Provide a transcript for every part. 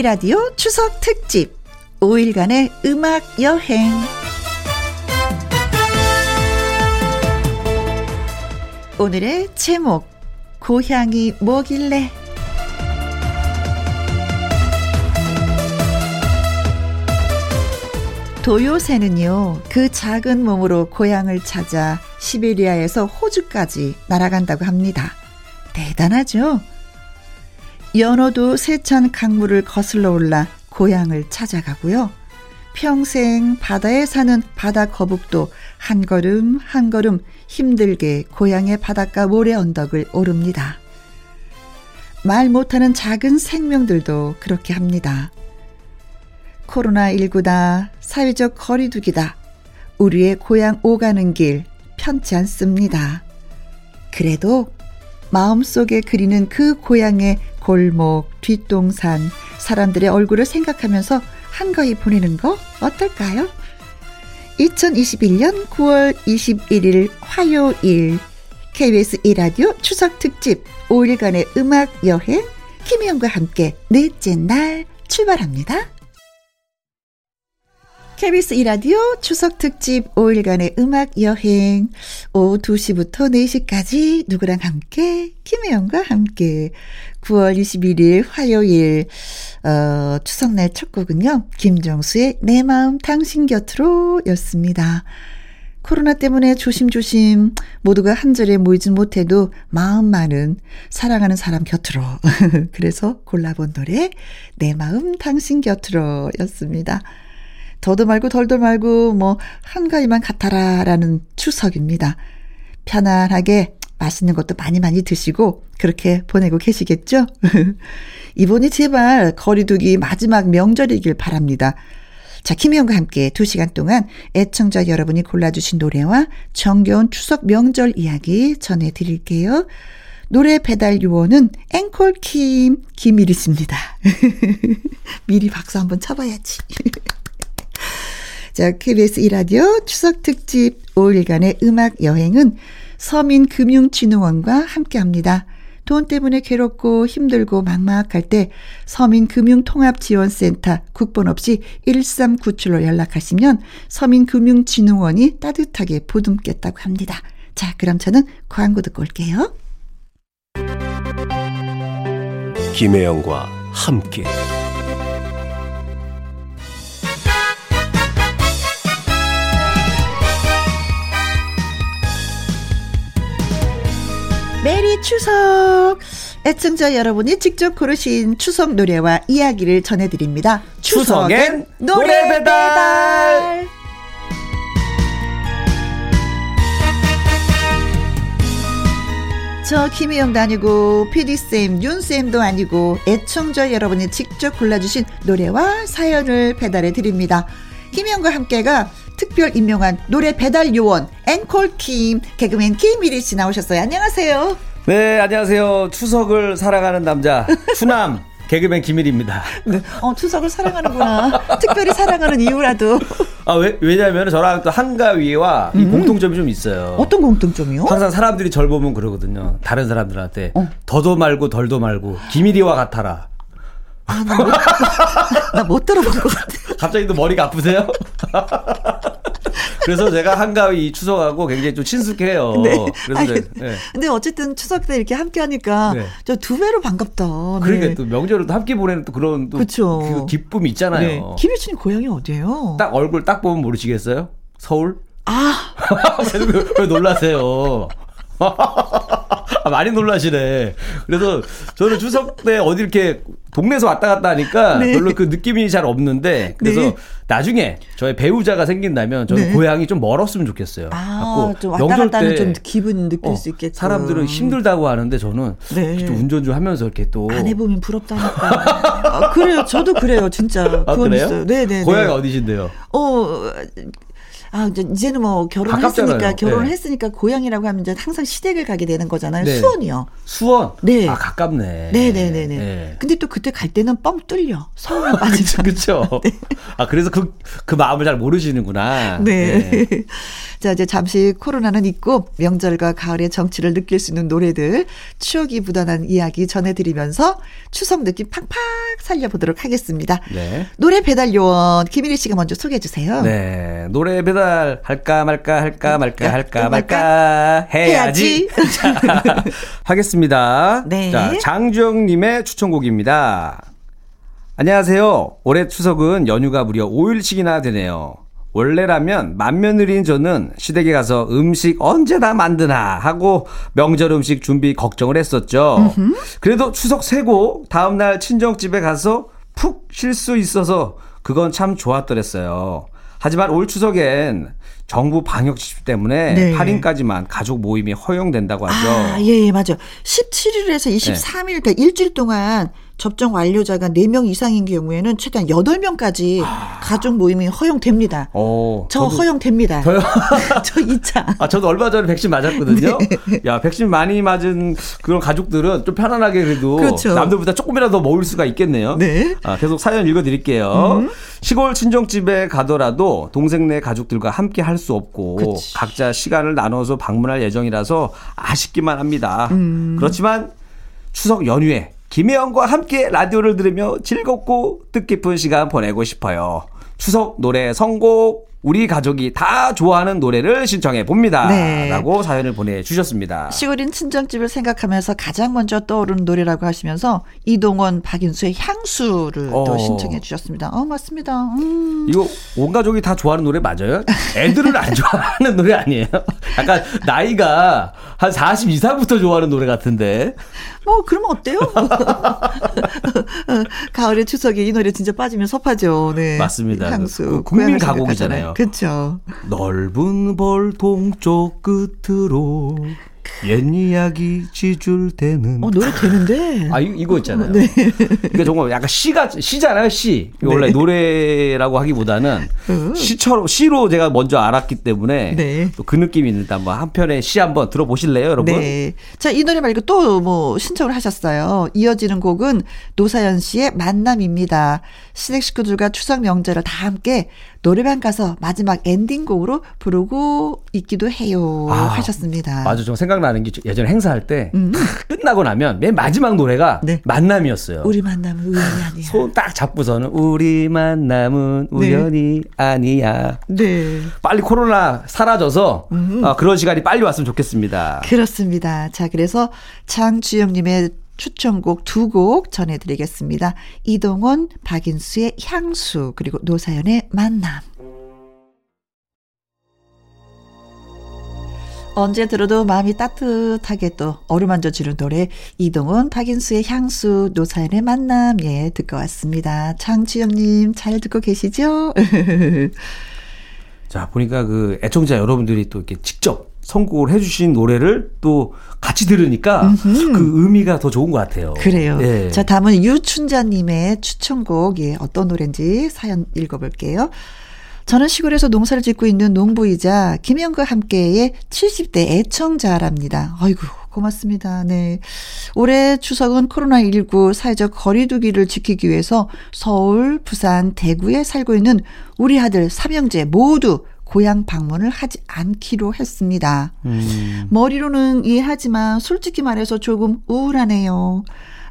2라디오 추석 특집 5일간의 음악 여행. 오늘의 제목, 고향이 뭐길래? 도요새는요, 그 작은 몸으로 고향을 찾아 시베리아에서 호주까지 날아간다고 합니다. 대단하죠? 연어도 세찬 강물을 거슬러 올라 고향을 찾아가고요. 평생 바다에 사는 바다 거북도 한 걸음 한 걸음 힘들게 고향의 바닷가 모래 언덕을 오릅니다. 말 못하는 작은 생명들도 그렇게 합니다. 코로나19다, 사회적 거리두기다, 우리의 고향 오가는 길 편치 않습니다. 그래도 마음속에 그리는 그 고향의 골목, 뒷동산, 사람들의 얼굴을 생각하면서 한가위 보내는 거 어떨까요? 2021년 9월 21일 화요일 KBS 1라디오 추석 특집 5일간의 음악 여행 김희영과 함께 넷째 날 출발합니다. KBS 이라디오 추석 특집 5일간의 음악 여행 오후 2시부터 4시까지 누구랑 함께 김혜영과 함께 9월 21일 화요일 어, 추석날 첫 곡은요. 김정수의 내 마음 당신 곁으로 였습니다. 코로나 때문에 조심조심 모두가 한 자리에 모이진 못해도 마음만은 사랑하는 사람 곁으로. 그래서 골라본 노래 내 마음 당신 곁으로 였습니다. 더도 말고 덜도 말고 뭐 한가위만 같아라라는 추석입니다. 편안하게 맛있는 것도 많이 많이 드시고 그렇게 보내고 계시겠죠? 이번이 제발 거리두기 마지막 명절이길 바랍니다. 자, 김희영과 함께 2시간 동안 애청자 여러분이 골라주신 노래와 정겨운 추석 명절 이야기 전해드릴게요. 노래 배달 요원은 앵콜킴 김일희 씨입니다. 미리 박수 한번 쳐봐야지. 자, KBS 이라디오 추석 특집 5일간의 음악 여행은 서민금융진흥원과 함께 합니다. 돈 때문에 괴롭고 힘들고 막막할 때 서민금융통합지원센터 국번 없이 1397로 연락하시면 서민금융진흥원이 따뜻하게 보듬겠다고 합니다. 자, 그럼 저는 광고 듣고 올게요. 김혜영과 함께 메리 추석! 애청자 여러분이 직접 고르신 추석 노래와 이야기를 전해드립니다. 추석엔 노래 배달! 저 김희영도 아니고 PD쌤, 윤쌤도 아니고 애청자 여러분이 직접 골라주신 노래와 사연을 배달해 드립니다. 김희영과 함께가 특별 임명한 노래 배달 요원 앵콜 킴 개그맨 김미리 씨 나오셨어요. 안녕하세요. 네, 안녕하세요. 추석을 사랑하는 남자 추남 개그맨 김일입니다. 네. 어, 추석을 사랑하는구나. 특별히 사랑하는 이유라도. 아, 왜, 왜냐면 저랑 또 한가위와 음. 이 공통점이 좀 있어요. 어떤 공통점이요? 항상 사람들이 절 보면 그러거든요. 다른 사람들한테. 어. 더도 말고 덜도 말고 김일이와 같아라. 아, 나못 들어본 것 같아. 갑자기 또 머리가 아프세요? 그래서 제가 한가위 추석하고 굉장히 좀 친숙해요. 네. 그래서 아니, 네. 근데 어쨌든 추석 때 이렇게 함께 하니까 네. 저두 배로 반갑다. 네. 그러니까 또 명절을 또 함께 보내는 또 그런 또 그 기쁨이 있잖아요. 네. 김일춘이 고향이 어디예요? 딱 얼굴 딱 보면 모르시겠어요? 서울? 아. 왜 놀라세요? 아, 많이 놀라시네. 그래서 저는 추석 때 어디 이렇게 동네에서 왔다 갔다 하니까 네. 별로 그 느낌이 잘 없는데 그래서 네. 나중에 저의 배우자가 생긴다면 저는 네. 고향이 좀 멀었으면 좋겠어요. 아, 좀 왔다 갔다 하좀 기분 느낄 어, 수 있겠죠. 사람들은 힘들다고 하는데 저는 네. 좀 운전 좀 하면서 이렇게 또 안 해보면 부럽다니까. 아, 그래요. 저도 그래요. 진짜. 아, 그래요? 있어요. 네네. 네, 고향이 어디신데요? 어 아, 이제는 뭐 결혼했으니까 결혼을 네. 했으니까 고향이라고 하면 이제 항상 시댁을 가게 되는 거잖아요. 네. 수원이요. 수원. 네. 아 가깝네. 네네네네. 네, 네, 네. 근데 또 그때 갈 때는 뻥 뚫려. 서울만 빠지죠. 그렇죠. 네. 아 그래서 그그 그 마음을 잘 모르시는구나. 네. 자, 이제 잠시 코로나는 있고 명절과 가을의 정치를 느낄 수 있는 노래들, 추억이 묻어난 이야기 전해드리면서 추석 느낌 팍팍 살려보도록 하겠습니다. 네. 노래 배달 요원 김일희 씨가 먼저 소개해 주세요. 네. 노래 배달 할까 말까 할까 말까 할까 말까 해야지. 자, 하겠습니다. 네. 자, 장주영 님의 추천곡입니다. 안녕하세요. 올해 추석은 연휴가 무려 5일씩이나 되네요. 원래라면 맏며느리인 저는 시댁에 가서 음식 언제 다 만드나 하고 명절 음식 준비 걱정을 했었죠. 그래도 추석 세고 다음날 친정집에 가서 푹 쉴 수 있어서 그건 참 좋았더랬어요. 하지만 올 추석엔 정부 방역 지침 때문에 네. 8인까지만 가족 모임이 허용된다고 하죠. 아, 예, 예, 맞아. 17일에서 23일, 네. 그러니까 일주일 동안 접종 완료자가 4명 이상인 경우에는 최대한 8명까지 아... 가족 모임이 허용됩니다. 오, 어, 저 허용됩니다. 저요? 저 2차. 아, 저도 얼마 전에 백신 맞았거든요. 네. 야, 백신 많이 맞은 그런 가족들은 좀 편안하게 그래도 그렇죠. 남들보다 조금이라도 더 먹을 수가 있겠네요. 네. 아, 계속 사연 읽어 드릴게요. 음. 시골 친정집에 가더라도 동생네 가족들과 함께 할 수 없고 그치. 각자 시간을 나눠서 방문할 예정이라서 아쉽기만 합니다. 음. 그렇지만 추석 연휴에 김혜영과 함께 라디오를 들으며 즐겁고 뜻깊은 시간 보내고 싶어요. 추석 노래 선곡 우리 가족이 다 좋아하는 노래를 신청해 봅니다. 네. 라고 사연을 보내주셨습니다. 시골인 친정집을 생각하면서 가장 먼저 떠오르는 노래라고 하시면서 이동원, 박인수의 향수를 어. 또 신청해 주셨습니다. 어, 맞습니다. 음. 이거 온 가족이 다 좋아하는 노래 맞아요? 애들은 안 좋아하는 노래 아니에요? 약간 나이가 한 40 이상부터 좋아하는 노래 같은데. 뭐, 그러면 어때요? 가을의 추석에 이 노래 진짜 빠지면 섭하죠. 네. 맞습니다. 향수. 그 국민 가곡이잖아요. 그렇죠. 넓은 벌 동쪽 끝으로 옛 이야기 지줄 때는. 어, 노래 되는데? 아, 이, 거 있잖아요. 네. 이게 정말 약간 시가, 시잖아요, 시. 네. 원래 노래라고 하기보다는 음. 시처럼, 시로 제가 먼저 알았기 때문에 네. 또 그 느낌이 있는데 한번 한 편의 시 한번 들어보실래요, 여러분? 네. 자, 이 노래 말고 또 뭐 신청을 하셨어요. 이어지는 곡은 노사연 씨의 만남입니다. 시댁 식구들과 추석 명절을 다 함께 노래방 가서 마지막 엔딩곡으로 부르고 있기도 해요. 아, 하셨습니다. 맞아. 좀 생각나는 게 예전에 행사할 때 음. 끝나고 나면 맨 마지막 노래가 네. 만남이었어요. 우리 만남은 우연이 아니야. 손 딱 잡고서는 우리 만남은 네. 우연이 네. 아니야. 네. 빨리 코로나 사라져서 음. 어, 그런 시간이 빨리 왔으면 좋겠습니다. 그렇습니다. 자, 그래서 장주영님의 추천곡 두 곡 전해드리겠습니다. 이동원, 박인수의 향수, 그리고 노사연의 만남. 언제 들어도 마음이 따뜻하게 또 어루만져 주는 노래 이동원 박인수의 향수 노사연의 만남 예 듣고 왔습니다. 장지영님 잘 듣고 계시죠? 자 보니까 그 애청자 여러분들이 또 이렇게 직접 선곡을 해주신 노래를 또 같이 들으니까 음흠. 그 의미가 더 좋은 것 같아요. 그래요. 예. 자, 다음은 유춘자님의 추천곡, 예, 어떤 노래인지 사연 읽어볼게요. 저는 시골에서 농사를 짓고 있는 농부이자 김영과 함께의 70대 애청자랍니다. 아이고, 고맙습니다. 네. 올해 추석은 코로나19 사회적 거리두기를 지키기 위해서 서울, 부산, 대구에 살고 있는 우리 아들 삼형제 모두 고향 방문을 하지 않기로 했습니다. 음. 머리로는 이해하지만 솔직히 말해서 조금 우울하네요.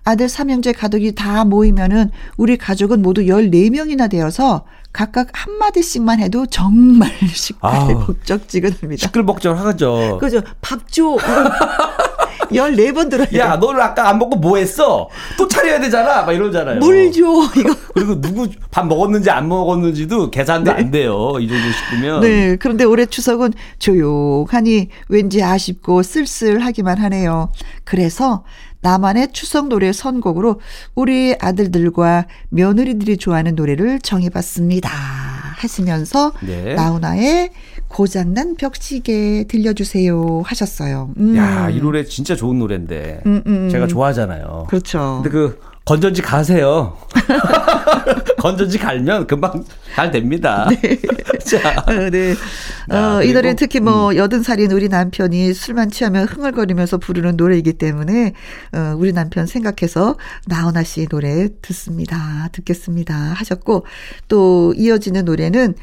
아들 삼형제 가족이 다 모이면은 우리 가족은 모두 14명이나 되어서 각각 한마디씩만 해도 정말 시끌벅적지근합니다. 시끌벅적하죠. 그죠. 밥 줘. 14번 들어야 야, 너는 아까 안 먹고 뭐 했어? 또 차려야 되잖아. 막 이러잖아요. 물 줘. 이거. 그리고 누구 밥 먹었는지 안 먹었는지도 계산도 네. 안 돼요. 이 정도 싶으면. 네. 그런데 올해 추석은 조용하니 왠지 아쉽고 쓸쓸하기만 하네요. 그래서 나만의 추석 노래 선곡으로 우리 아들들과 며느리들이 좋아하는 노래를 정해봤습니다. 하시면서 네. 나훈아의 고장난 벽시계 들려주세요 하셨어요. 음. 야, 이 노래 진짜 좋은 노래인데 음, 음. 음. 제가 좋아하잖아요. 그렇죠. 근데 그 건전지 가세요. 건전지 갈면 금방 잘 됩니다. 네. 자, 어, 네. 아, 어, 이 노래 특히 뭐 음. 여든 살인 우리 남편이 술만 취하면 흥얼거리면서 부르는 노래이기 때문에 어, 우리 남편 생각해서 나훈아 씨 노래 듣습니다. 듣겠습니다. 하셨고 또 이어지는 노래는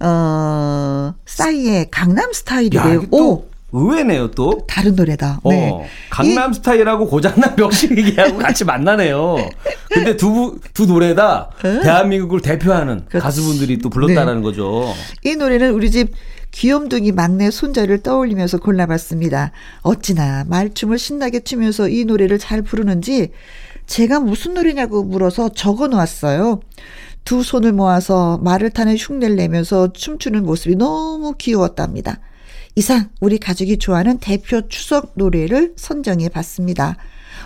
어, 싸이의 강남 스타일이래요. 오! 의외네요, 또. 다른 노래다. 네. 어, 강남 이, 스타일하고 고장난 벽시 얘기하고 같이 만나네요. 근데 두, 두 노래다 에? 대한민국을 대표하는 그렇지. 가수분들이 또 불렀다라는 네. 거죠. 이 노래는 우리 집 귀염둥이 막내 손자를 떠올리면서 골라봤습니다. 어찌나 말춤을 신나게 추면서 이 노래를 잘 부르는지 제가 무슨 노래냐고 물어서 적어 놓았어요. 두 손을 모아서 말을 타는 흉내를 내면서 춤추는 모습이 너무 귀여웠답니다. 이상 우리 가족이 좋아하는 대표 추석 노래를 선정해 봤습니다.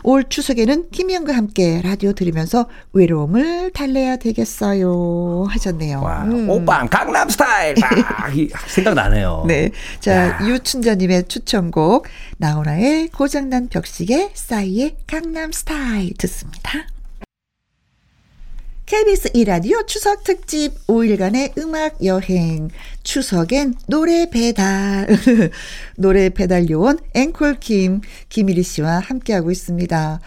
올 추석에는 김희영과 함께 라디오 들으면서 외로움을 달래야 되겠어요 하셨네요. 와, 음. 오빠 강남 스타일 생각나네요. 네, 자 유춘자님의 추천곡 나훈아의 고장난 벽시계 싸이의 강남 스타일 듣습니다. KBS 이라디오 추석 특집 5일간의 음악 여행. 추석엔 노래 배달. 노래 배달 요원 앵콜 김, 김일희 씨와 함께하고 있습니다.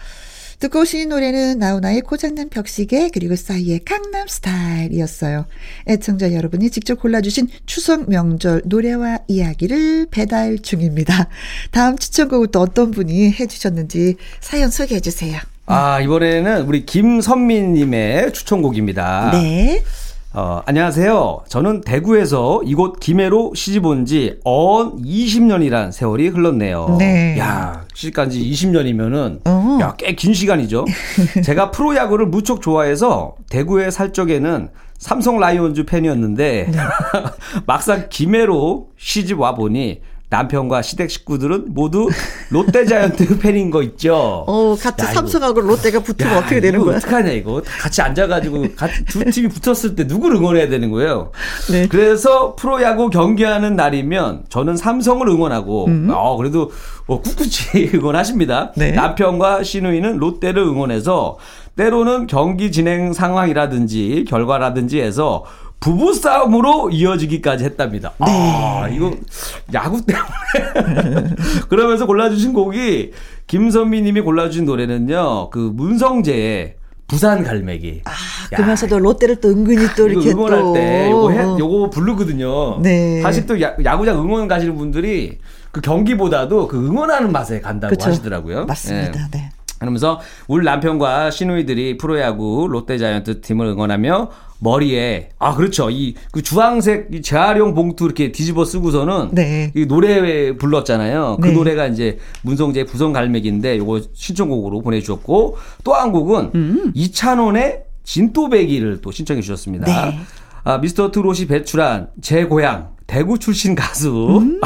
듣고 오신 노래는 나훈아의 고장난 벽시계 그리고 싸이의 강남 스타일이었어요. 애청자 여러분이 직접 골라주신 추석 명절 노래와 이야기를 배달 중입니다. 다음 추천곡을 또 어떤 분이 해주셨는지 사연 소개해 주세요. 아, 이번에는 우리 김선민님의 추천곡입니다. 네. 어, 안녕하세요. 저는 대구에서 이곳 김해로 시집 온 지 언 20년이란 세월이 흘렀네요. 네. 야, 시집간 지 20년이면은, 어. 야, 꽤 긴 시간이죠. 제가 프로야구를 무척 좋아해서 대구에 살 적에는 삼성 라이온즈 팬이었는데, 네. 막상 김해로 시집 와 보니 남편과 시댁 식구들은 모두 롯데자이언트 팬인 거 있죠. 어, 같이 야, 삼성하고 이거, 롯데가 붙으면 야, 어떻게 되는 거야? 어떡하냐 이거. 같이 앉아가지고 같이 두 팀이 붙었을 때 누구를 응원해야 되는 거예요. 네. 그래서 프로야구 경기하는 날이면 저는 삼성을 응원하고, 음. 어 그래도 어, 꿋꿋이 응원하십니다. 네. 남편과 시누이는 롯데를 응원해서 때로는 경기 진행 상황이라든지 결과라든지 해서 부부 싸움으로 이어지기까지 했답니다. 네. 아, 이거 야구 때문에. 그러면서 골라주신 곡이 김선미 님이 골라주신 노래는요, 그 문성재의 부산 갈매기. 아, 그러면서도 롯데를 또 은근히 또 이렇게 응원할 또. 때 요거 해, 요거 부르거든요. 네. 사실 또 야, 야구장 응원 가시는 분들이 그 경기보다도 그 응원하는 맛에 간다고 그쵸. 하시더라고요. 맞습니다. 네. 네. 그러면서 우리 남편과 시누이들이 프로야구 롯데자이언트 팀을 응원하며 머리에 아 그렇죠 이 그 주황색 이 재활용 봉투 이렇게 뒤집어 쓰고서는 네. 이 노래 불렀잖아요. 그 네. 노래가 이제 문성재 부성 갈매기인데 요거 신청곡으로 보내주셨고 또 한 곡은 음. 이찬원의 진또배기를 또 신청해 주셨습니다. 네. 아, 미스터 트롯이 배출한 제 고향 대구 출신 가수 음.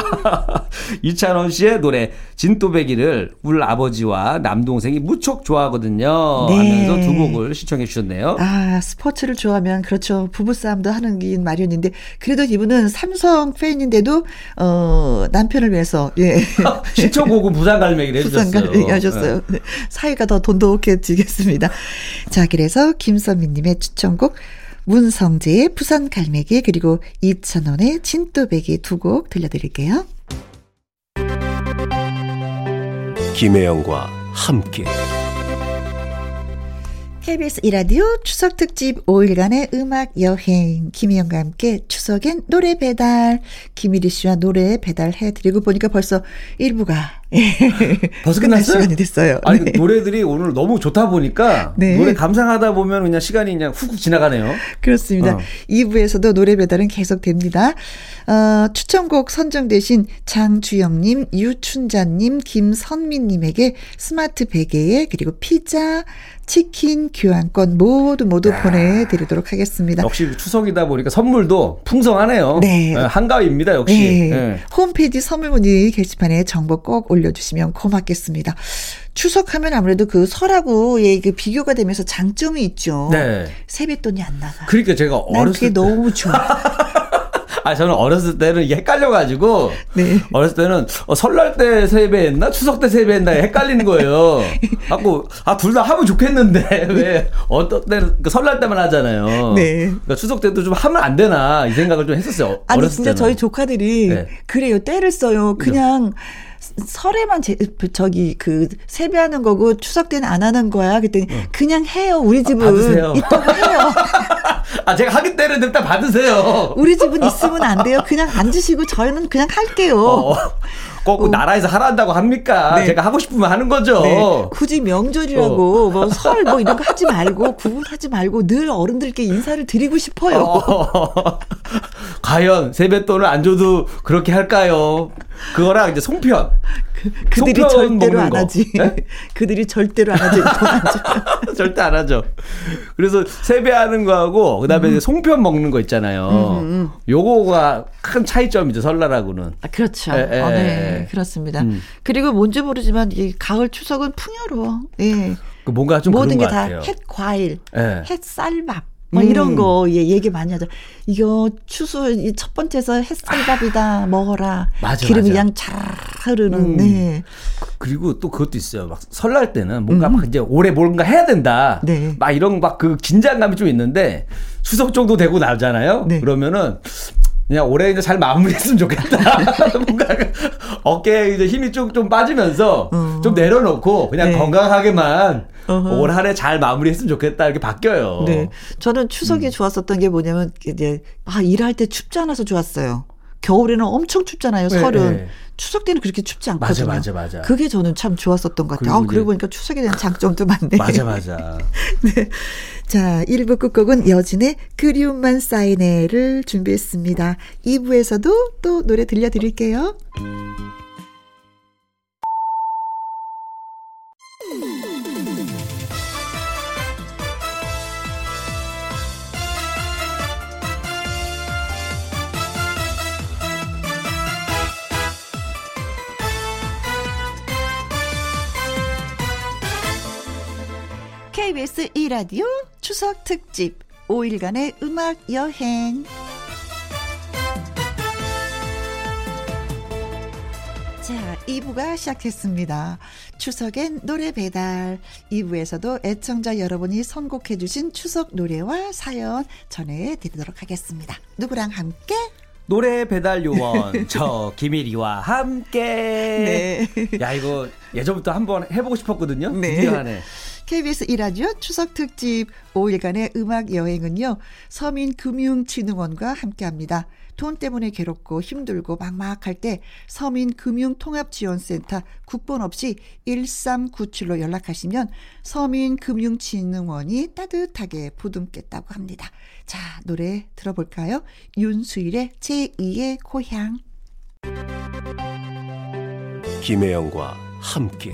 이찬원 씨의 노래 진또배기를 울 아버지와 남동생이 무척 좋아하거든요. 네. 하면서 두 곡을 시청해 주셨네요. 아 스포츠를 좋아하면 그렇죠 부부싸움도 하는 게 마련인데 그래도 이분은 삼성 팬인데도 어 남편을 위해서 예 신청곡은 부산갈매기를 해주셨어요. 부산갈매기 하셨어요. 네. 사이가 더 돈독해지겠습니다. 자 그래서 김선미님의 추천곡 문성재의 부산 갈매기 그리고 이찬원의 진또배기 두 곡 들려드릴게요. 김혜영과 함께. KBS 이라디오 추석 특집 5일간의 음악 여행. 김희영과 함께 추석엔 노래 배달. 김일희 씨와 노래 배달해 드리고 보니까 벌써 1부가 벌써 끝났어요? 시간이 됐어요. 아니 네. 노래들이 오늘 너무 좋다 보니까 네. 노래 감상하다 보면 그냥 시간이 그냥 훅훅 지나가네요. 그렇습니다. 어. 2부에서도 노래 배달은 계속됩니다. 어, 추천곡 선정되신 장주영님, 유춘자님, 김선미님에게 스마트 베개에 그리고 피자, 치킨 교환권 모두 모두 야. 보내드리도록 하겠습니다. 역시 추석이다 보니까 선물도 풍성하네요. 네. 네 한가위입니다, 역시. 네. 네. 홈페이지 선물 문의 게시판에 정보 꼭 올려 주시면 고맙겠습니다. 추석하면 아무래도 그 설하고의 그 비교가 되면서 장점이 있죠. 네. 세뱃돈이 안 나가. 그러니까 제가 어렸을 때 너무 좋아. 아 저는 어렸을 때는 헷갈려가지고 네. 어렸을 때는 어, 설날 때 세배했나 추석 때 세배했나 헷갈리는 거예요. 갖고 아둘 다 하면 좋겠는데 왜 어떤 때는 그 설날 때만 하잖아요. 네. 그러니까 추석 때도 좀 하면 안 되나 이 생각을 좀 했었어요. 아니 진짜 때는. 저희 조카들이 네. 그래요 때를 써요. 그냥. 설에만 제, 저기 그 세배하는 거고 추석 때는 안 하는 거야. 그랬더니 어. 그냥 해요. 우리 집은 아, 있다고 해요. 아, 제가 하기 때는 일단 받으세요. 우리 집은 있으면 안 돼요. 그냥 앉으시고 저희는 그냥 할게요. 어, 꼭 어. 나라에서 하란다고 합니까? 네. 제가 하고 싶으면 하는 거죠. 네. 굳이 명절이라고 어. 뭐설 뭐 이런 거 하지 말고 구분하지 말고 늘 어른들께 인사를 드리고 싶어요. 어. 과연 세뱃돈을 안 줘도 그렇게 할까요? 그거랑 이제 송편. 그, 들이 절대로 안 하지. 네? 그들이 절대로 안 하지. 절대 안 하죠. 그래서 세배하는 거하고 그다음에 음. 송편 먹는 거 있잖아요. 음, 음, 음. 요거가 큰 차이점이죠 설날하고는. 아, 그렇죠. 에, 에, 어, 네, 그렇습니다. 음. 그리고 뭔지 모르지만 이 가을 추석은 풍요로워. 예. 그 뭔가 좀 모든 게 다 햇 과일, 예. 햇 쌀밥. 뭐 음. 이런 거 예, 얘기 많이 하죠. 이거 추수 첫 번째서 햇살밥이다 먹어라. 맞아, 기름이 맞아. 그냥 잘 흐르는. 음. 네. 그리고 또 그것도 있어요. 막 설날 때는 뭔가 음. 막 이제 올해 뭔가 해야 된다. 네. 막 이런 막 그 긴장감이 좀 있는데 추석 정도 되고 나잖아요. 네. 그러면은 그냥 올해 이제 잘 마무리했으면 좋겠다. 뭔가 어깨에 이제 힘이 쭉 좀 빠지면서 어. 좀 내려놓고 그냥 네. 건강하게만 올한해 잘 마무리했으면 좋겠다 이렇게 바뀌어요. 네, 저는 추석에 음. 좋았었던 게 뭐냐면 이제 아 일할 때 춥지 않아서 좋았어요. 겨울에는 엄청 춥잖아요. 네, 설은 네. 추석 때는 그렇게 춥지 않거든요. 맞아, 맞아, 맞아. 그게 저는 참 좋았었던 것 같아요. 아, 그러고 보니까 추석에 대한 장점도 많네. 맞아, 맞아. 네. 자, 1부 끝곡은 여진의 그리움만 쌓이네를 준비했습니다. 2부에서도 또 노래 들려드릴게요. KBS 2라디오 추석 특집 5일간의 음악 여행. 자, 2부가 시작했습니다. 추석엔 노래 배달. 2부에서도 애청자 여러분이 선곡해주신 추석 노래와 사연 전해드리도록 하겠습니다. 누구랑 함께? 노래 배달 요원 저 김일이와 함께. 네. 야 이거 예전부터 한번 해보고 싶었거든요. 네. 하네. KBS 이라디오 추석 특집 5일간의 음악 여행은요. 서민금융진흥원과 함께합니다. 돈 때문에 괴롭고 힘들고 막막할 때 서민금융통합지원센터 국번 없이 1397로 연락하시면 서민금융진흥원이 따뜻하게 부둥겠다고 합니다. 자, 노래 들어볼까요? 윤수일의 제2의 고향. 김혜영과 함께.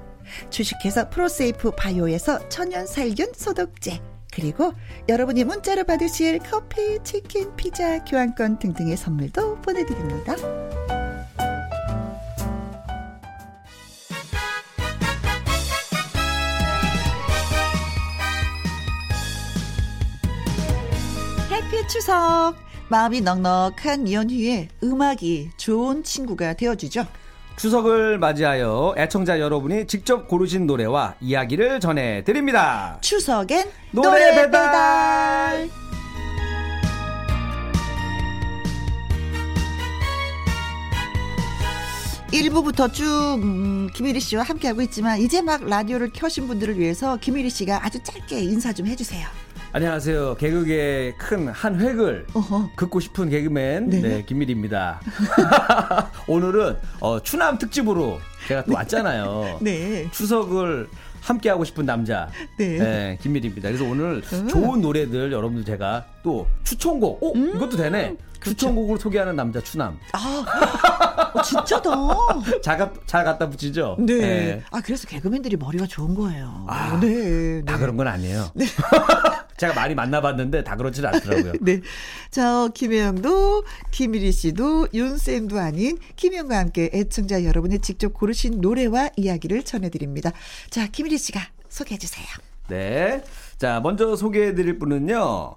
주식회사 프로세이프 바이오에서 천연 살균 소독제 그리고 여러분이 문자로 받으실 커피, 치킨, 피자, 교환권 등등의 선물도 보내드립니다. 해피 추석! 마음이 넉넉한 연휴에 음악이 좋은 친구가 되어주죠. 추석을 맞이하여 애청자 여러분이 직접 고르신 노래와 이야기를 전해드립니다. 추석엔 노래, 노래 배달. 배달. 1부부터 쭉 음, 김일희 씨와 함께하고 있지만 이제 막 라디오를 켜신 분들을 위해서 김일희 씨가 아주 짧게 인사 좀 해주세요. 안녕하세요. 개그계의 큰 한 획을 어허. 긋고 싶은 개그맨 네. 네, 김일입니다. 오늘은 어, 추남 특집으로 제가 또 왔잖아요. 네. 추석을 함께 하고 싶은 남자 네. 김밀입니다. 그래서 오늘 음. 좋은 노래들 여러분들 제가 또 추천곡, 오 음. 이것도 되네. 그렇죠. 추천곡을 소개하는 남자 추남. 아, 어, 진짜다. 잘, 갖- 잘 갖다 붙이죠. 네. 네. 아, 그래서 개그맨들이 머리가 좋은 거예요. 아, 네. 다 네. 그런 건 아니에요. 제가 많이 만나봤는데 다 그렇진 않더라고요. 네. 자, 김혜영도, 김일희 씨도, 윤쌤도 아닌 김혜영과 함께 애청자 여러분이 직접 고르신 노래와 이야기를 전해드립니다. 자, 김일희 씨가 소개해 주세요. 네. 자, 먼저 소개해 드릴 분은요.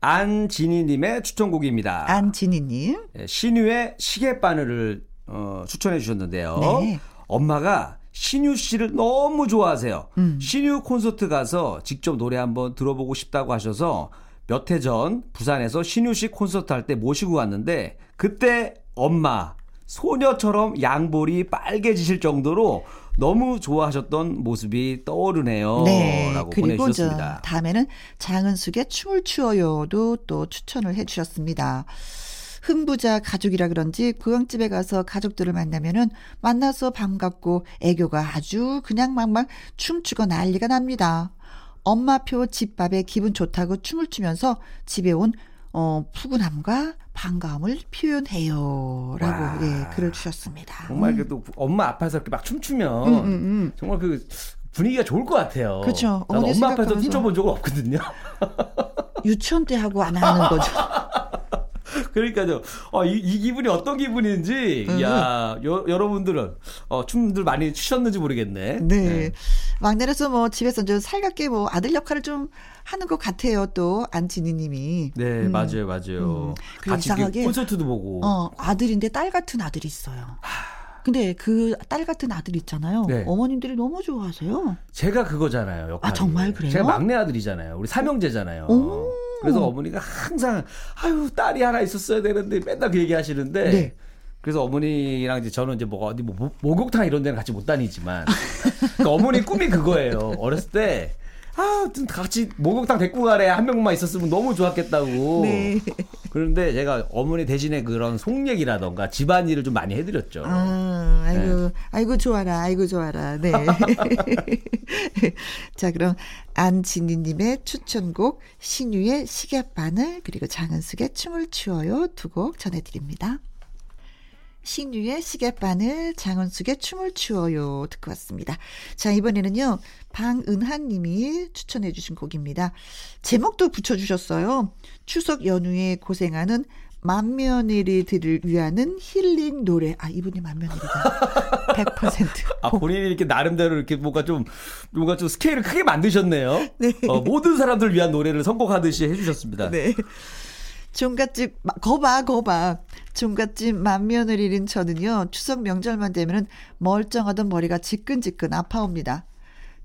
안진희님의 추천곡입니다. 안진희님. 예, 신유의 시계바늘을 어, 추천해 주셨는데요. 네. 엄마가 신유 씨를 너무 좋아하세요. 음. 신유 콘서트 가서 직접 노래 한번 들어보고 싶다고 하셔서 몇 해 전 부산에서 신유 씨 콘서트 할 때 모시고 갔는데 그때 엄마 소녀처럼 양볼이 빨개지실 정도로 너무 좋아하셨던 모습이 떠오르네요. 네. 라고 그리고 저 보내주셨습니다. 다음에는 장은숙의 춤을 추어요도 또 추천을 해주셨습니다. 흥부자 가족이라 그런지 고향집에 가서 가족들을 만나면은 만나서 반갑고 애교가 아주 그냥 막막 춤추고 난리가 납니다. 엄마표 집밥에 기분 좋다고 춤을 추면서 집에 온 어, 푸근함과 반가움을 표현해요. 라고, 와. 예, 글을 주셨습니다. 정말 그래도 엄마 앞에서 이렇게 막 춤추면 음, 음, 음. 정말 그 분위기가 좋을 것 같아요. 어머니 엄마 생각하면서. 춤춰본 적은 없거든요. 유치원 때 하고 안 하는 거죠. 그러니까요. 어, 이, 이 기분이 어떤 기분인지, 음. 야, 여, 여러분들은 어, 춤들 많이 추셨는지 모르겠네. 네. 막내로서 뭐 집에서 좀 살갑게 뭐 아들 역할을 좀 하는 것 같아요. 또 안진희 님이. 네, 음. 맞아요, 맞아요. 음. 같이 이렇게 이상하게 콘서트도 보고. 어, 아들인데 딸 같은 아들이 있어요. 근데 그 딸 같은 아들 있잖아요. 네. 어머님들이 너무 좋아하세요. 제가 그거잖아요. 역할이. 아, 정말 그래요? 제가 막내 아들이잖아요. 우리 삼형제잖아요. 오. 그래서 어머니가 항상 아유 딸이 하나 있었어야 되는데 맨날 그 얘기 하시는데. 네. 그래서 어머니랑 이제 저는 이제 뭐 어디 뭐 목- 목욕탕 이런 데는 같이 못 다니지만 그러니까 어머니 꿈이 그거예요. 어렸을 때 아, 좀 같이 목욕탕 데리고 가래 한 명만 있었으면 너무 좋았겠다고. 네. 그런데 제가 어머니 대신에 그런 속얘기라던가 집안일을 좀 많이 해드렸죠. 아, 아이고, 네. 아이고, 좋아라, 아이고, 좋아라. 네. 자, 그럼 안진희님의 추천곡, 신유의 시계 바늘, 그리고 장은숙의 춤을 추어요 두 곡 전해드립니다. 신유의 시계바늘, 장은숙의 춤을 추어요 듣고 왔습니다. 자, 이번에는요, 방은하 님이 추천해 주신 곡입니다. 제목도 붙여주셨어요. 추석 연휴에 고생하는 만면일이들을 위하는 힐링 노래. 아, 이분이 만면일이다. 100%. 아, 본인이 이렇게 나름대로 이렇게 뭔가 좀, 뭔가 좀 스케일을 크게 만드셨네요. 네. 어, 모든 사람들 위한 노래를 선곡하듯이 해주셨습니다. 네. 종갓집, 마- 거봐, 거봐. 종갓집 만면을 잃은 저는요, 추석 명절만 되면은 멀쩡하던 머리가 지끈지끈 아파옵니다.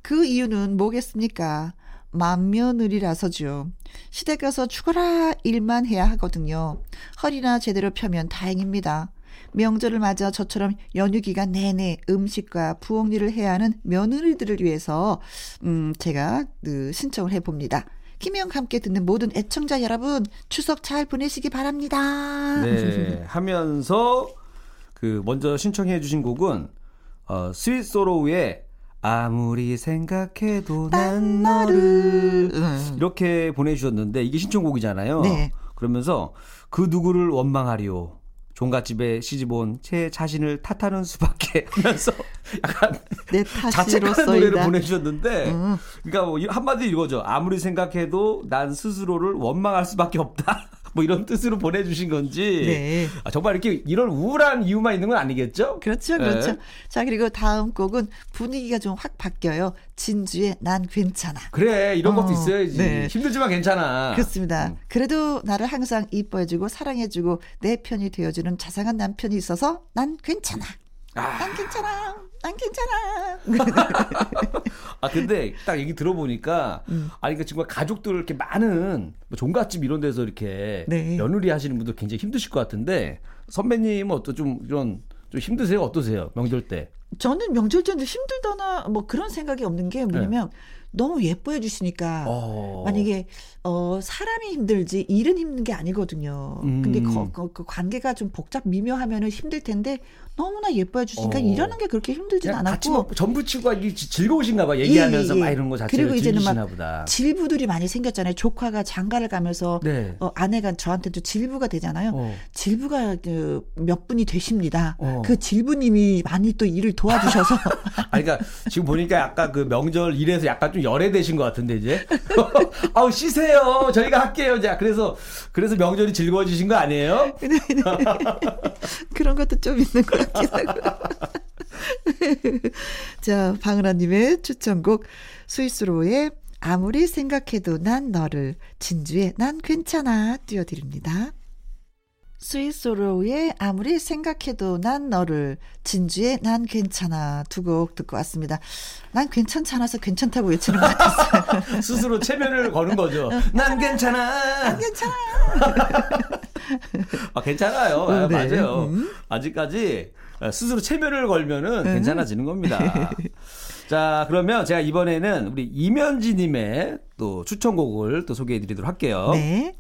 그 이유는 뭐겠습니까? 만며느리라서죠. 시댁 가서 죽어라 일만 해야 하거든요. 허리나 제대로 펴면 다행입니다. 명절을 맞아 저처럼 연휴 기간 내내 음식과 부엌 일을 해야 하는 며느리들을 위해서 음 제가 그 신청을 해봅니다. 김혜영과 함께 듣는 모든 애청자 여러분 추석 잘 보내시기 바랍니다. 네, 하면서 그 먼저 신청해 주신 곡은 어 스윗 소로우의 아무리 생각해도 난 너를 음. 이렇게 보내주셨는데 이게 신청곡이잖아요. 네. 그러면서 그 누구를 원망하리오. 종갓집에 시집온 제 자신을 탓하는 수밖에 하면서 약간 내 자책하는. 노래를 보내주셨는데, 음. 그러니까 뭐 이- 한마디 이거죠. 아무리 생각해도 난 스스로를 원망할 수밖에 없다. 뭐 이런 뜻으로 보내주신 건지. 네. 아, 정말 이렇게 이런 우울한 이유만 있는 건 아니겠죠? 그렇죠, 그렇죠. 네. 자, 그리고 다음 곡은 분위기가 좀 확 바뀌어요. 진주의 난 괜찮아. 그래, 이런 것도 어, 있어야지. 네. 힘들지만 괜찮아. 그렇습니다. 음. 그래도 나를 항상 이뻐해주고 사랑해주고 내 편이 되어주는 자상한 남편이 있어서 난 괜찮아. 아. 난 괜찮아. 난 괜찮아. 아 근데 딱 얘기 들어보니까 음. 아니 그러니까 정말 가족들 이렇게 많은 뭐 종갓집 이런 데서 이렇게 네. 며느리 하시는 분들 굉장히 힘드실 것 같은데 선배님은 어떤 좀 이런 좀 힘드세요? 어떠세요? 명절 때? 저는 명절 때는 힘들거나 뭐 그런 생각이 없는 게 뭐냐면 네. 너무 예뻐해 주시니까 어. 만약에 어 사람이 힘들지 일은 힘든 게 아니거든요. 음. 근데 거, 거, 그 관계가 좀 복잡 미묘하면은 힘들 텐데 너무나 예뻐해 주시니까 어. 일하는 게 그렇게 힘들진 않았고 같이 뭐 전부 치고 즐거우신가 봐 얘기하면서 예, 예. 막 이런 거 자체를 그리고 이제는 막 보다. 질부들이 많이 생겼잖아요. 조카가 장가를 가면서 네. 어, 아내가 저한테도 질부가 되잖아요. 어. 질부가 그 몇 분이 되십니다. 어. 그 질부님이 많이 또 일을 도와주셔서 아 그러니까 지금 보니까 약간 그 명절 일에서 약간 좀 열애되신 것 같은데 이제 아우 쉬세요 저희가 할게요 자 그래서 그래서 명절이 즐거워지신 거 아니에요? 네, 네. 그런 것도 좀 있는 하고 자 방은하님의 추천곡 스위스로의 아무리 생각해도 난 너를 진주의 난 괜찮아 띄워드립니다. 스위스로우의 아무리 생각해도 난 너를 진주의 난 괜찮아 두 곡 듣고 왔습니다. 난 괜찮잖아서 괜찮다고 외치는 것 같았어요. 스스로 체면을 거는 거죠. 난 괜찮아. 난 괜찮아. 아, 괜찮아요. 아, 네. 맞아요. 음. 아직까지 스스로 체면을 걸면은 음. 괜찮아지는 겁니다. 자, 그러면 제가 이번에는 우리 이면지님의 또 추천곡을 또 소개해 드리도록 할게요. 네.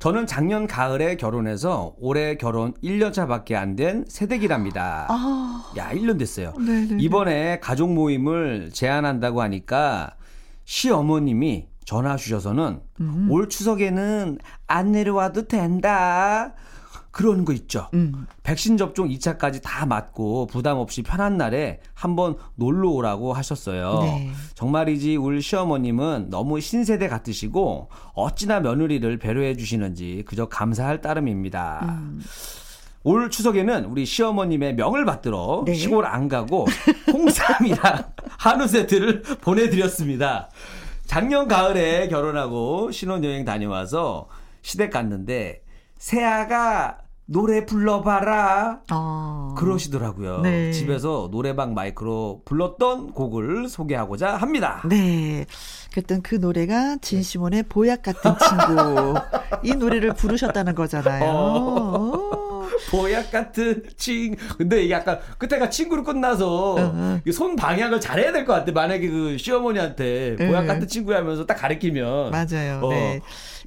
저는 작년 가을에 결혼해서 올해 결혼 1년 차밖에 안 된 새댁이랍니다. 아. 야, 1년 됐어요. 네네네. 이번에 가족 모임을 제안한다고 하니까 시어머님이 전화 주셔서는 음. 올 추석에는 안 내려와도 된다. 그런 거 있죠. 음. 백신 접종 2차까지 다 맞고 부담 없이 편한 날에 한번 놀러 오라고 하셨어요. 네. 정말이지 우리 시어머님은 너무 신세대 같으시고 어찌나 며느리를 배려해 주시는지 그저 감사할 따름입니다. 음. 올 추석에는 우리 시어머님의 명을 받들어 네. 시골 안 가고 홍삼이랑 한우 세트를 보내드렸습니다. 작년 가을에 결혼하고 신혼여행 다녀와서 시댁 갔는데 새아가 노래 불러봐라. 아. 그러시더라고요. 네. 집에서 노래방 마이크로 불렀던 곡을 소개하고자 합니다. 네. 그랬던 그 노래가 진시몬의 보약 같은 친구. 이 노래를 부르셨다는 거잖아요. 어. 보약 같은 친. 근데 이게 약간 끝에가 친구로 끝나서 어. 손 방향을 잘해야 될 것 같아. 만약에 그 시어머니한테 보약 같은 친구 하면서 딱 가르치면. 맞아요. 어. 네.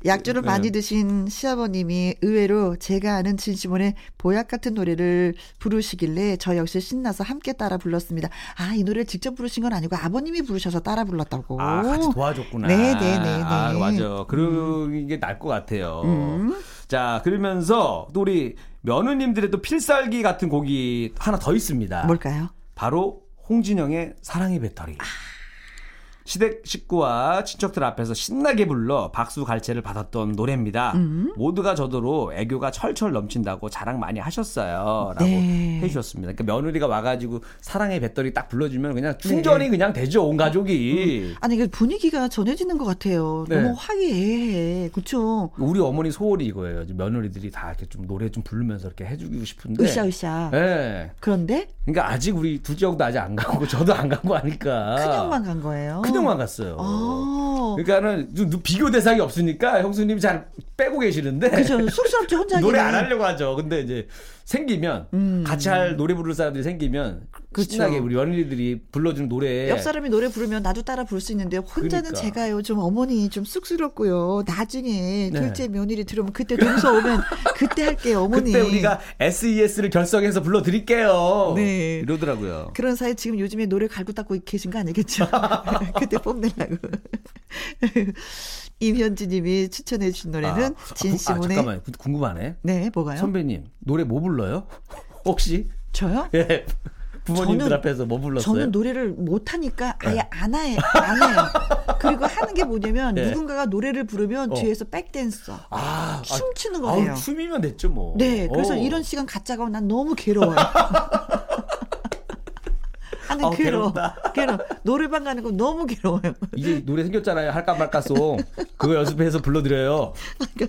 약주를 네. 많이 드신 시아버님이 의외로 제가 아는 진시몬의 보약 같은 노래를 부르시길래 저 역시 신나서 함께 따라 불렀습니다. 아, 이 노래를 직접 부르신 건 아니고 아버님이 부르셔서 따라 불렀다고. 아, 같이 도와줬구나. 네네네. 네, 네, 네. 아, 맞아. 그런 음. 게 날 것 같아요. 음. 자, 그러면서 또 우리 며느님들의 또 필살기 같은 곡이 하나 더 있습니다. 뭘까요? 바로 홍진영의 사랑의 배터리. 아. 시댁 식구와 친척들 앞에서 신나게 불러 박수 갈채를 받았던 노래입니다. 음. 모두가 저더러 애교가 철철 넘친다고 자랑 많이 하셨어요. 라고 네. 해주셨습니다. 그러니까 며느리가 와가지고 사랑의 배터리 딱 불러주면 그냥 충전이 네. 그냥 되죠. 온 가족이. 음. 아니, 그 분위기가 전해지는 것 같아요. 네. 너무 화기애애. 그쵸. 우리 어머니 소원이 이거예요. 며느리들이 다 이렇게 좀 노래 좀 부르면서 이렇게 해주고 싶은데. 으쌰으쌰. 네. 그런데? 그러니까 아직 우리 둘째 형도 아직 안 가고 저도 안 가고 하니까. 큰형만 간 거예요. 큰형만 갔어요. 아. 그러니까는 비교 대상이 없으니까 형수님이 잘 빼고 계시는데. 그죠. 쑥스럽죠, 혼자. 노래 안 하려고 하죠. 근데 이제 생기면 음. 같이 할 노래 부를 사람들이 생기면 그쵸. 신나게 우리 연인들이 불러주는 노래. 옆 사람이 노래 부르면 나도 따라 부를 수 있는데 혼자는 그러니까. 제가요 좀 어머니 좀 쑥스럽고요. 나중에 네. 둘째 며느리 들으면 그때 동서 오면 그때 할게요 어머니. 그때 우리가 SES를 결성해서 불러드릴게요. 네. 이러더라고요. 그런 사이 지금 요즘에 노래 갈고 닦고 계신 거 아니겠죠? 그때 뽐내려고 임현지님이 추천해 주신 노래는 아, 진시몬의 아, 잠깐만 궁금하네. 네, 뭐가요? 선배님 노래 뭐 불러요? 혹시? 저요? 예. 부모님들 저는, 앞에서 뭐 불렀어요? 저는 노래를 못하니까 아예 네. 안, 해, 안 해요. 그리고 하는 게 뭐냐면 네. 누군가가 노래를 부르면 어. 뒤에서 백댄서 아, 춤추는 아, 거예요. 아, 춤이면 됐죠 뭐. 네, 그래서 오. 이런 시간 갖자가 난 너무 괴로워요. 나는 어, 괴로워. 괴로워. 노래방 가는 거 너무 괴로워요. 이제 노래 생겼잖아요. 할까 말까 송. 그거 연습해서 불러드려요.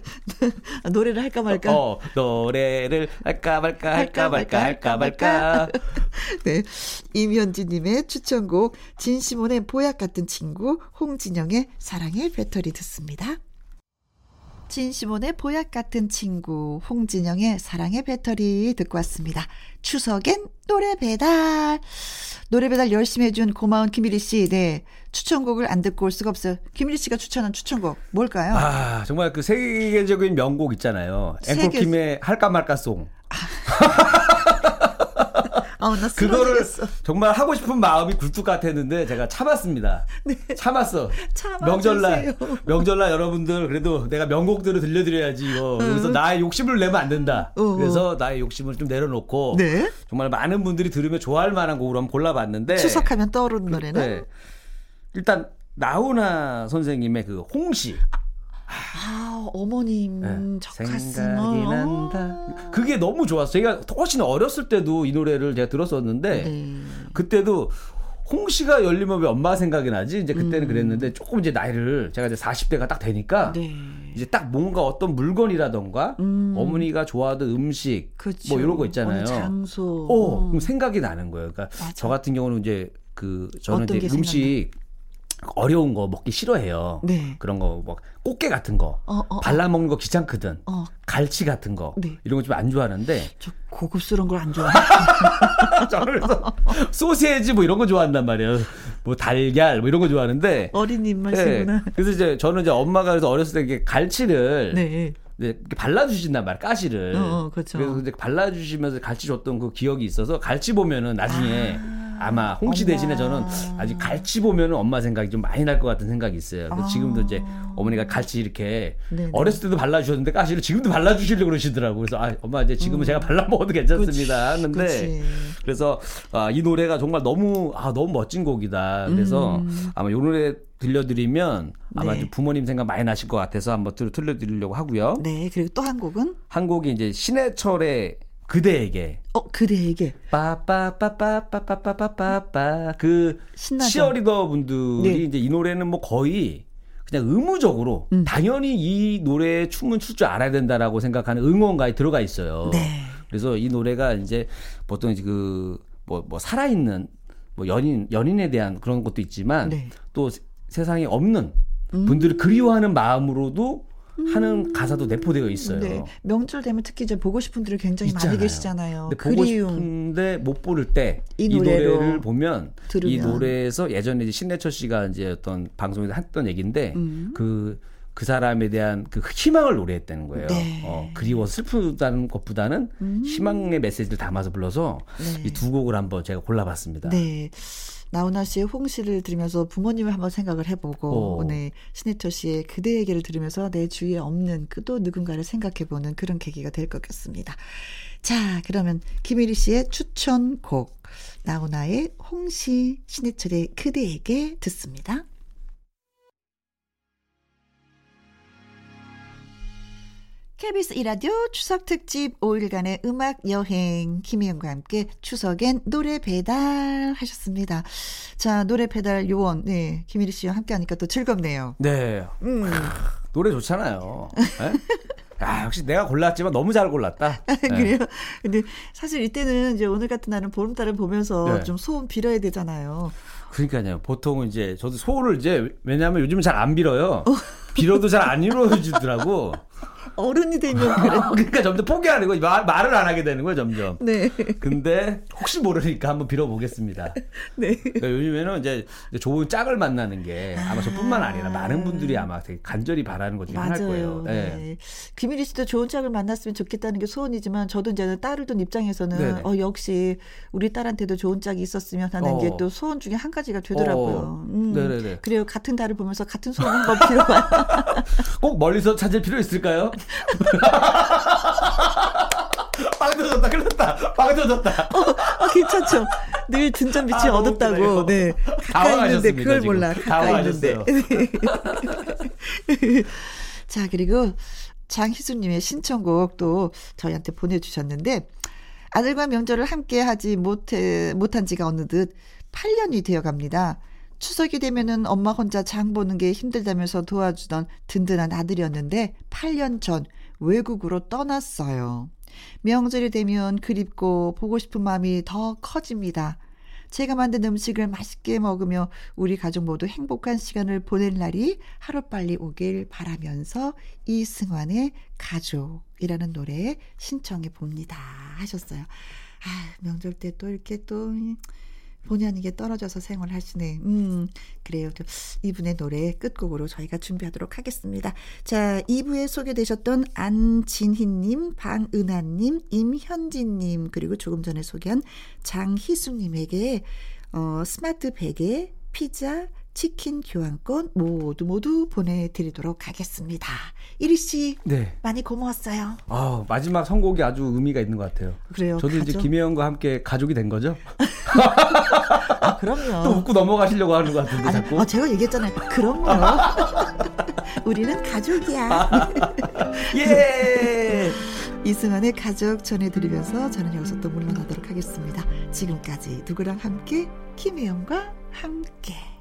노래를 할까 말까? 어, 노래를 할까 말까, 할까 말까, 할까 말까. 네. 임현지님의 추천곡, 진시몬의 보약 같은 친구, 홍진영의 사랑의 배터리 듣습니다. 진시몬의 보약 같은 친구, 홍진영의 사랑의 배터리 듣고 왔습니다. 추석엔 노래 배달. 노래 배달 열심히 해준 고마운 김일희 씨, 네. 추천곡을 안 듣고 올 수가 없어요. 김일희 씨가 추천한 추천곡, 뭘까요? 아, 정말 그 세계적인 명곡 있잖아요. 앵콜킴의 할까 말까 송. 아. 어, 나 그거를 정말 하고 싶은 마음이 굴뚝 같았는데 제가 참았습니다. 네. 참았어. 명절날 명절날 여러분들 그래도 내가 명곡들을 들려드려야지 이거 음. 여기서 나의 욕심을 내면 안 된다. 어. 그래서 나의 욕심을 좀 내려놓고 네? 정말 많은 분들이 들으면 좋아할 만한 곡으로 한번 골라봤는데 추석하면 떠오르는 노래는 네. 일단 나훈아 선생님의 그 홍시. 아, 어머님 네. 생각이 난다. 그게 너무 좋았어요. 제가 훨씬 어렸을 때도 이 노래를 제가 들었었는데 네. 그때도 홍 씨가 열리면 왜 엄마 생각이 나지? 이제 그때는 음. 그랬는데 조금 이제 나이를 제가 이제 40대가 딱 되니까 네. 이제 딱 뭔가 어떤 물건이라던가 음. 어머니가 좋아하던 음식 그쵸. 뭐 이런 거 있잖아요. 장소. 어, 음. 생각이 나는 거예요. 그러니까 맞아. 저 같은 경우는 이제 그 저는 이제 음식 생각나? 어려운 거 먹기 싫어해요. 네. 그런 거, 뭐, 꽃게 같은 거. 어, 어, 어. 발라 먹는 거 귀찮거든. 어. 갈치 같은 거. 네. 이런 거 좀 안 좋아하는데. 저 고급스러운 걸 안 좋아해. 저는 그래서 소세지 뭐 이런 거 좋아한단 말이에요. 뭐 달걀 뭐 이런 거 좋아하는데. 어린 입맛이구나. 네. 그래서 이제 저는 이제 엄마가 그래서 어렸을 때 이게 갈치를. 네. 네, 발라주신단 말이야, 가시를. 어, 어, 그렇죠. 그래서 이제 발라주시면서 갈치 줬던 그 기억이 있어서 갈치 보면은 나중에 아. 아마 홍시 엄마. 대신에 저는 아직 갈치 보면 엄마 생각이 좀 많이 날 것 같은 생각이 있어요. 아. 지금도 이제 어머니가 갈치 이렇게 네네. 어렸을 때도 발라주셨는데 가시를 지금도 발라주시려고 그러시더라고. 그래서 아, 엄마 이제 지금은 음. 제가 발라 먹어도 괜찮습니다. 하는데 그래서 아, 이 노래가 정말 너무 아, 너무 멋진 곡이다. 그래서 음. 아마 이 노래 들려드리면 아마 네. 부모님 생각 많이 나실 것 같아서 한번 들려드리려고 하고요. 네. 그리고 또 한 곡은? 한 곡이 이제 신해철의 그대에게. 어, 그대에게. 빠빠빠빠빠빠빠빠빠. 그 신나죠? 치어리더 분들이 네. 이제 이 노래는 뭐 거의 그냥 의무적으로 음. 당연히 이 노래에 춤은 출 줄 알아야 된다라고 생각하는 응원가에 들어가 있어요. 네. 그래서 이 노래가 이제 보통 그 뭐, 뭐 살아있는 뭐 연인, 연인에 대한 그런 것도 있지만 네. 또 세상에 없는 분들을 음. 그리워하는 마음으로도 하는 가사도 내포되어 있어요. 네. 명절 되면 특히 이제 보고 싶은 분들이 굉장히 있잖아요. 많이 계시잖아요. 근데 보고 싶은데 못 부를 때 이 노래를 보면 들으면. 이 노래에서 예전에 이제 신해철 씨가 이제 어떤 방송에서 했던 얘기인데 음. 그, 그 사람에 대한 그 희망을 노래했다는 거예요. 네. 어, 그리워 슬프다는 것보다는 음. 희망의 메시지를 담아서 불러서 네. 이두 곡을 한번 제가 골라봤습니다. 네. 나훈아 씨의 홍시를 들으면서 부모님을 한번 생각을 해보고, 오. 네, 신해철 씨의 그대에게를 들으면서 내 주위에 없는 그 또 누군가를 생각해보는 그런 계기가 될 것 같습니다. 자, 그러면 김일희 씨의 추천곡, 나훈아의 홍시, 신해철의 그대에게 듣습니다. KBS 이라디오 추석 특집 5일간의 음악 여행 김희영과 함께 추석엔 노래 배달 하셨습니다. 자 노래 배달 요원 네 김일희 씨와 함께하니까 또 즐겁네요. 네. 음. 노래 좋잖아요. 네? 아, 역시 내가 골랐지만 너무 잘 골랐다. 네. 그래요? 근데 사실 이때는 이제 오늘 같은 날은 보름달을 보면서 네. 좀 소원 빌어야 되잖아요. 그러니까요. 보통은 이제 저도 소원을 이제 왜냐하면 요즘은 잘안 빌어요. 어. 빌어도 잘 안 이루어지더라고. 어른이 되면 그래. 그러니까 점점 포기하는 거예요. 말, 말을 안 하게 되는 거예요, 점점. 네. 근데 혹시 모르니까 한번 빌어보겠습니다. 네. 그러니까 요즘에는 이제 좋은 짝을 만나는 게 아마 저뿐만 아니라 많은 분들이 아마 되게 간절히 바라는 것 중에 하나일 거예요. 네. 네. 김일희 씨도 좋은 짝을 만났으면 좋겠다는 게 소원이지만 저도 이제 딸을 둔 입장에서는 네네. 어 역시 우리 딸한테도 좋은 짝이 있었으면 하는 어. 게또 소원 중에 한 가지가 되더라고요. 어. 음. 네네네. 그래요. 같은 달을 보면서 같은 소원 한번 빌어봐요. 꼭 멀리서 찾을 필요 있을까요? 빵 터졌다, 큰일났다. 빵 터졌다. 어, 어, 괜찮죠. 늘 등잔 빛이 아, 어둡다고. 네. 가까이 있는데 그걸 지금. 몰라. 가까이 있는데. 자, 그리고 장희수님의 신청곡도 저희한테 보내주셨는데, 아들과 명절을 함께 하지 못해, 못한 지가 어느덧 8년이 되어 갑니다. 추석이 되면은 엄마 혼자 장 보는 게 힘들다면서 도와주던 든든한 아들이었는데 8년 전 외국으로 떠났어요. 명절이 되면 그립고 보고 싶은 마음이 더 커집니다. 제가 만든 음식을 맛있게 먹으며 우리 가족 모두 행복한 시간을 보낼 날이 하루빨리 오길 바라면서 이승환의 가족이라는 노래 신청해 봅니다. 하셨어요. 아, 명절 때 또 이렇게 또 본의 아니게 떨어져서 생활하시네. 음, 그래요. 이분의 노래 끝곡으로 저희가 준비하도록 하겠습니다. 자, 2부에 소개되셨던 안진희님, 방은하님, 임현진님, 그리고 조금 전에 소개한 장희숙님에게, 어, 스마트 베개, 피자, 치킨 교환권 모두 모두 보내드리도록 하겠습니다. 이리 씨, 네. 많이 고마웠어요. 아 마지막 선곡이 아주 의미가 있는 것 같아요. 그래요. 저도 가족? 이제 김혜영과 함께 가족이 된 거죠. 아, 그럼요. 또 웃고 넘어가시려고 하는 것 같은데 아니, 자꾸. 아, 제가 얘기했잖아요. 그럼요. 우리는 가족이야. 예. 이승환의 가족 전해드리면서 저는 여기서 또 물러나도록 하겠습니다. 지금까지 누구랑 함께 김혜영과 함께.